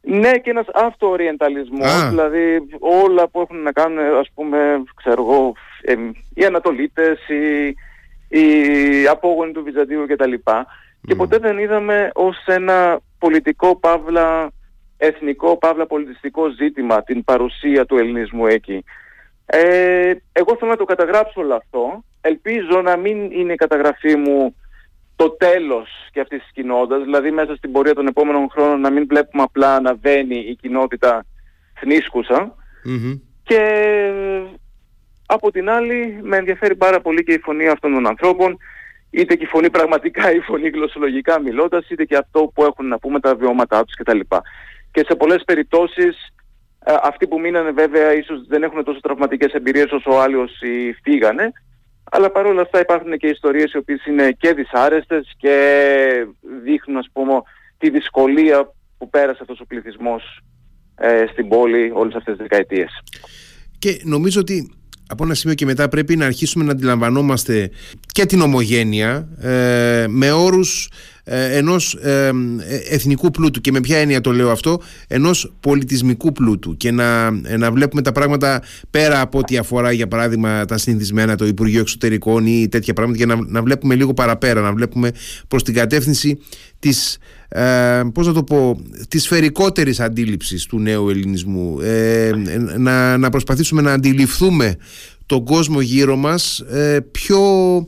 Ναι, και ένας αυτοοριενταλισμός, δηλαδή όλα που έχουν να κάνουν, ας πούμε, ξέρω εγώ, ε, οι Ανατολίτες, οι, οι απόγονοι του Βυζαντίου κτλ. Και ποτέ δεν είδαμε ως ένα πολιτικό παύλα εθνικό παύλα πολιτιστικό ζήτημα την παρουσία του ελληνισμού εκεί. Ε, εγώ θέλω να το καταγράψω όλο αυτό. Ελπίζω να μην είναι η καταγραφή μου το τέλος και αυτής της κοινότητας, δηλαδή μέσα στην πορεία των επόμενων χρόνων να μην βλέπουμε απλά να βαίνει η κοινότητα και από την άλλη με ενδιαφέρει πάρα πολύ και η φωνή αυτών των ανθρώπων είτε και η φωνή πραγματικά η φωνή γλωσσολογικά μιλώντας είτε και αυτό που έχουν να πούμε τα βιώματά τους κτλ. Και σε πολλές περιπτώσεις ε, αυτοί που μείνανε βέβαια ίσως δεν έχουν τόσο τραυματικές εμπειρίες όσο άλλοι όσοι φύγανε αλλά παρόλα αυτά υπάρχουν και ιστορίες οι οποίες είναι και δυσάρεστες και δείχνουν ας πούμε τη δυσκολία που πέρασε αυτός ο πληθυσμός ε, στην πόλη όλες αυτές τις δεκαετίες. Και νομίζω ότι από ένα σημείο και μετά πρέπει να αρχίσουμε να αντιλαμβανόμαστε και την ομογένεια ε, με όρους ε, ενός ε, εθνικού πλούτου και με ποια έννοια το λέω αυτό ενός πολιτισμικού πλούτου. Και να, να βλέπουμε τα πράγματα πέρα από ό,τι αφορά για παράδειγμα τα συνηθισμένα το Υπουργείο Εξωτερικών ή τέτοια πράγματα για να, να βλέπουμε λίγο παραπέρα να βλέπουμε προς την κατεύθυνση της ε, πώς να το πω, της σφαιρικότερης αντίληψης του νέου ελληνισμού. Ε, να, να προσπαθήσουμε να αντιληφθούμε τον κόσμο γύρω μας ε, πιο,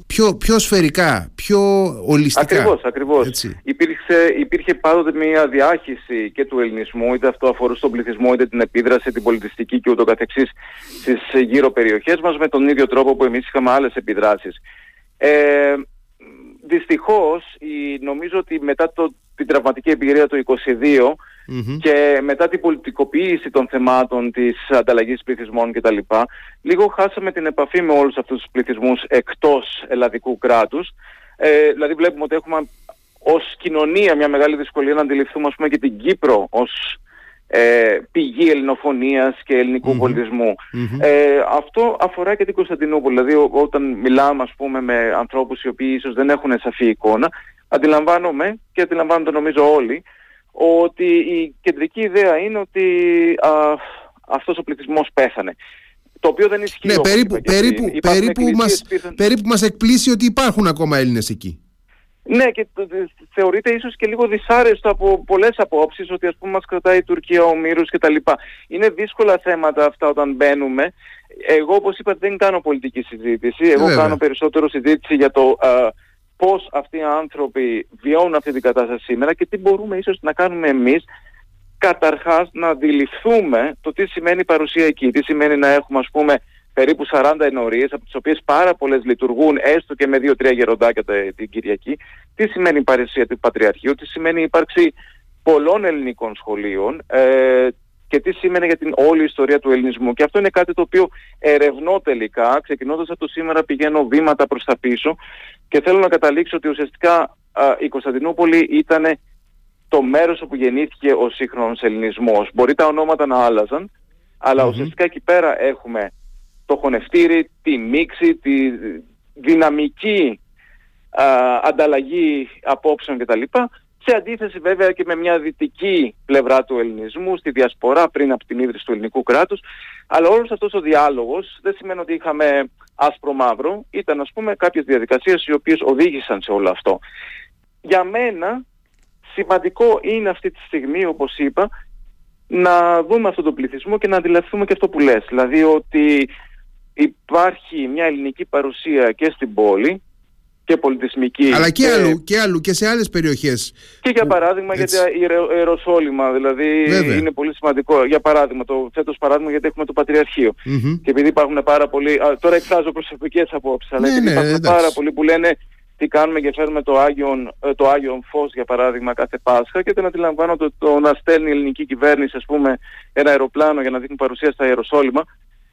πιο, πιο σφαιρικά, πιο ολιστικά. Ακριβώς, ακριβώς. Υπήρχε, υπήρχε πάντοτε μια διάχυση και του ελληνισμού, είτε αυτό αφορούσε στον πληθυσμό, είτε την επίδραση, την πολιτιστική και ούτω καθεξής στις γύρω περιοχές μας, με τον ίδιο τρόπο που εμείς είχαμε άλλες επιδράσεις. Ε, δυστυχώς, νομίζω ότι μετά το, την τραυματική εμπειρία του 22 και μετά την πολιτικοποίηση των θεμάτων της ανταλλαγής πληθυσμών κτλ. Λίγο χάσαμε την επαφή με όλους αυτούς τους πληθυσμούς εκτός ελλαδικού κράτους. Ε, δηλαδή βλέπουμε ότι έχουμε ως κοινωνία μια μεγάλη δυσκολία να αντιληφθούμε ας πούμε και την Κύπρο ως ε, πηγή ελληνοφωνίας και ελληνικού πολιτισμού. Ε, αυτό αφορά και την Κωνσταντινούπολη. Δηλαδή όταν μιλάμε ας πούμε με ανθρώπους οι οποίοι ίσως δεν έχουν σαφή εικόνα, αντιλαμβάνομαι και αντιλαμβάνονται νομίζω όλοι ότι η κεντρική ιδέα είναι ότι α, αυτός ο πληθυσμός πέθανε. Το οποίο δεν ισχύει. Ναι, περίπου, περίπου, περίπου, μας, περίπου μας εκπλήσει ότι υπάρχουν ακόμα Έλληνες εκεί. Ναι, και θεωρείται ίσως και λίγο δυσάρεστο από πολλές απόψεις ότι ας πούμε μας κρατάει η Τουρκία, ο Μύρος κτλ. Είναι δύσκολα θέματα αυτά όταν μπαίνουμε. Εγώ όπως είπα δεν κάνω πολιτική συζήτηση. Εγώ κάνω περισσότερο συζήτηση για το πώς αυτοί οι άνθρωποι βιώνουν αυτή την κατάσταση σήμερα και τι μπορούμε ίσως να κάνουμε εμείς καταρχάς να αντιληφθούμε το τι σημαίνει η παρουσία εκεί, τι σημαίνει να έχουμε ας πούμε περίπου 40 ενορίες από τις οποίες πάρα πολλές λειτουργούν έστω και με 2-3 γεροντάκια την Κυριακή, τι σημαίνει η παρουσία του Πατριαρχείου, τι σημαίνει η ύπαρξη πολλών ελληνικών σχολείων, ε, και τι σήμαινε για την όλη ιστορία του ελληνισμού. Και αυτό είναι κάτι το οποίο ερευνώ τελικά, ξεκινώντας από το σήμερα πηγαίνω βήματα προς τα πίσω και θέλω να καταλήξω ότι ουσιαστικά η Κωνσταντινούπολη ήταν το μέρος όπου γεννήθηκε ο σύγχρονος ελληνισμός. Μπορεί τα ονόματα να άλλαζαν, αλλά ουσιαστικά εκεί πέρα έχουμε το χωνευτήρι, τη μίξη, τη δυναμική ανταλλαγή απόψεων κτλ. Σε αντίθεση βέβαια και με μια δυτική πλευρά του ελληνισμού, στη διασπορά πριν από την ίδρυση του ελληνικού κράτους. Αλλά όλος αυτός ο διάλογος δεν σημαίνει ότι είχαμε άσπρο-μαύρο. Ήταν ας πούμε κάποιες διαδικασίες οι οποίες οδήγησαν σε όλο αυτό. Για μένα σημαντικό είναι αυτή τη στιγμή όπως είπα να δούμε αυτόν τον πληθυσμό και να αντιληφθούμε και αυτό που λες. Δηλαδή ότι υπάρχει μια ελληνική παρουσία και στην πόλη και πολιτισμική. Αλλά και, αλλού, και αλλού και σε άλλες περιοχές. Και για παράδειγμα γιατί η Ιεροσόλυμα, δηλαδή είναι πολύ σημαντικό. Για παράδειγμα, το θέτω παράδειγμα γιατί έχουμε το Πατριαρχείο. Και επειδή υπάρχουν πάρα πολλοί, τώρα εκφράζω προσωπικές απόψεις, αλλά ναι, επειδή ναι, υπάρχουν πάρα πολλοί που λένε τι κάνουμε και φέρνουμε το Άγιον, ε, το Άγιον Φως για παράδειγμα κάθε Πάσχα και δεν αντιλαμβάνω το, το να στέλνει η ελληνική κυβέρνηση ας πούμε ένα αεροπλάνο για να δείχνει παρουσία στα Ιεροσόλυμα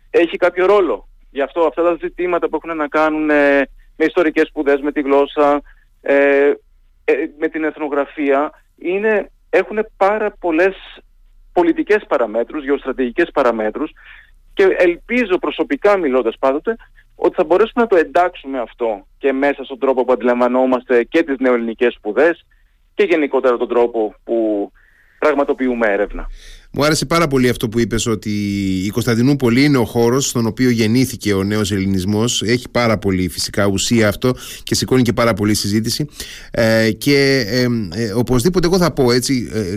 έχει κάποιο ρόλο. Γι' αυτό αυτά τα ζητήματα που έχουν να κάνουν ε, με ιστορικές σπουδές, με τη γλώσσα, ε, ε, με την εθνογραφία, είναι, έχουν πάρα πολλές πολιτικές παραμέτρους, γεωστρατηγικές παραμέτρους και ελπίζω προσωπικά μιλώντας πάντοτε ότι θα μπορέσουμε να το εντάξουμε αυτό και μέσα στον τρόπο που αντιλαμβανόμαστε και τις νεοελληνικές σπουδές και γενικότερα τον τρόπο που πραγματοποιούμε έρευνα. Μου άρεσε πάρα πολύ αυτό που είπες ότι η Κωνσταντινούπολη είναι ο χώρος στον οποίο γεννήθηκε ο νέος ελληνισμός. Έχει πάρα πολύ φυσικά ουσία αυτό και σηκώνει και πάρα πολύ συζήτηση. Ε, και ε, ε, οπωσδήποτε εγώ θα πω έτσι, ε,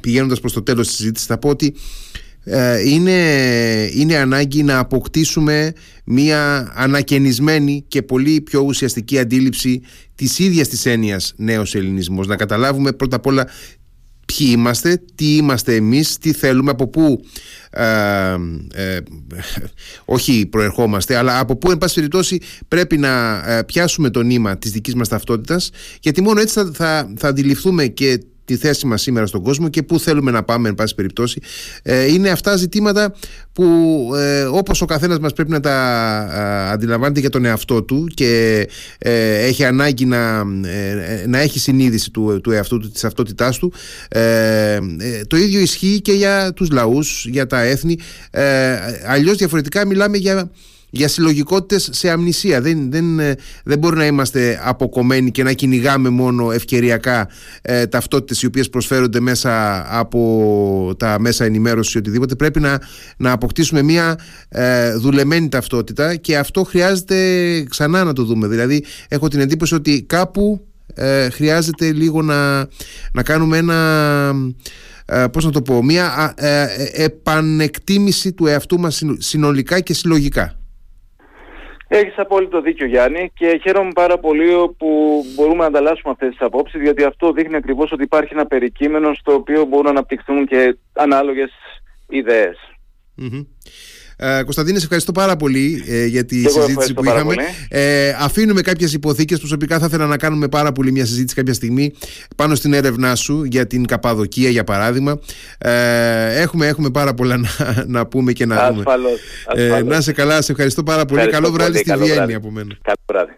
πηγαίνοντας προς το τέλος της συζήτησης, θα πω ότι ε, είναι, είναι ανάγκη να αποκτήσουμε μια ανακαινισμένη και πολύ πιο ουσιαστική αντίληψη της ίδιας της έννοιας νέος ελληνισμός. Να καταλάβουμε πρώτα απ' όλα ποιοι είμαστε, τι είμαστε εμείς, τι θέλουμε, από πού ε, ε, όχι προερχόμαστε, αλλά από πού εν πάση περιπτώσει πρέπει να ε, πιάσουμε το νήμα της δικής μας ταυτότητας, γιατί μόνο έτσι θα, θα, θα αντιληφθούμε και τη θέση μας σήμερα στον κόσμο και πού θέλουμε να πάμε εν πάση περιπτώσει. Ε, είναι αυτά ζητήματα που ε, όπως ο καθένας μας πρέπει να τα αντιλαμβάνεται για τον εαυτό του και ε, έχει ανάγκη να, να έχει συνείδηση του, του εαυτού του, της ταυτότητάς του. Το ίδιο ισχύει και για τους λαούς, για τα έθνη. Αλλιώς διαφορετικά μιλάμε για για συλλογικότητες σε αμνησία. Δεν, δεν, ε, δεν μπορεί να είμαστε αποκομμένοι και να κυνηγάμε μόνο ευκαιριακά ε, ταυτότητες οι οποίες προσφέρονται μέσα από τα μέσα ενημέρωσης ή οτιδήποτε. Πρέπει να, να αποκτήσουμε μια ε, δουλεμένη ταυτότητα και αυτό χρειάζεται ξανά να το δούμε. Δηλαδή, έχω την εντύπωση ότι κάπου ε, χρειάζεται λίγο να, να κάνουμε ένα ε, πώς να το πω, μια ε, επανεκτίμηση του εαυτού μας συνολικά και συλλογικά. Έχεις απόλυτο δίκιο Γιάννη και χαίρομαι πάρα πολύ που μπορούμε να ανταλλάσσουμε αυτές τις απόψεις γιατί αυτό δείχνει ακριβώς ότι υπάρχει ένα περικείμενο στο οποίο μπορούν να αναπτυχθούν και ανάλογες ε, Κωνσταντίνε, ευχαριστώ πάρα πολύ ε, για τη συζήτηση που είχαμε. Ε, αφήνουμε κάποιες υποθήκες. Προσωπικά θα ήθελα να κάνουμε πάρα πολύ μια συζήτηση κάποια στιγμή πάνω στην έρευνά σου για την Καπαδοκία, για παράδειγμα. Ε, έχουμε, έχουμε πάρα πολλά να, να πούμε και να ασφαλώς, δούμε. Ε, να σε καλά, σε ευχαριστώ πάρα πολύ. καλό βράδυ στη Βιέννη από μένα. Καλό βράδυ.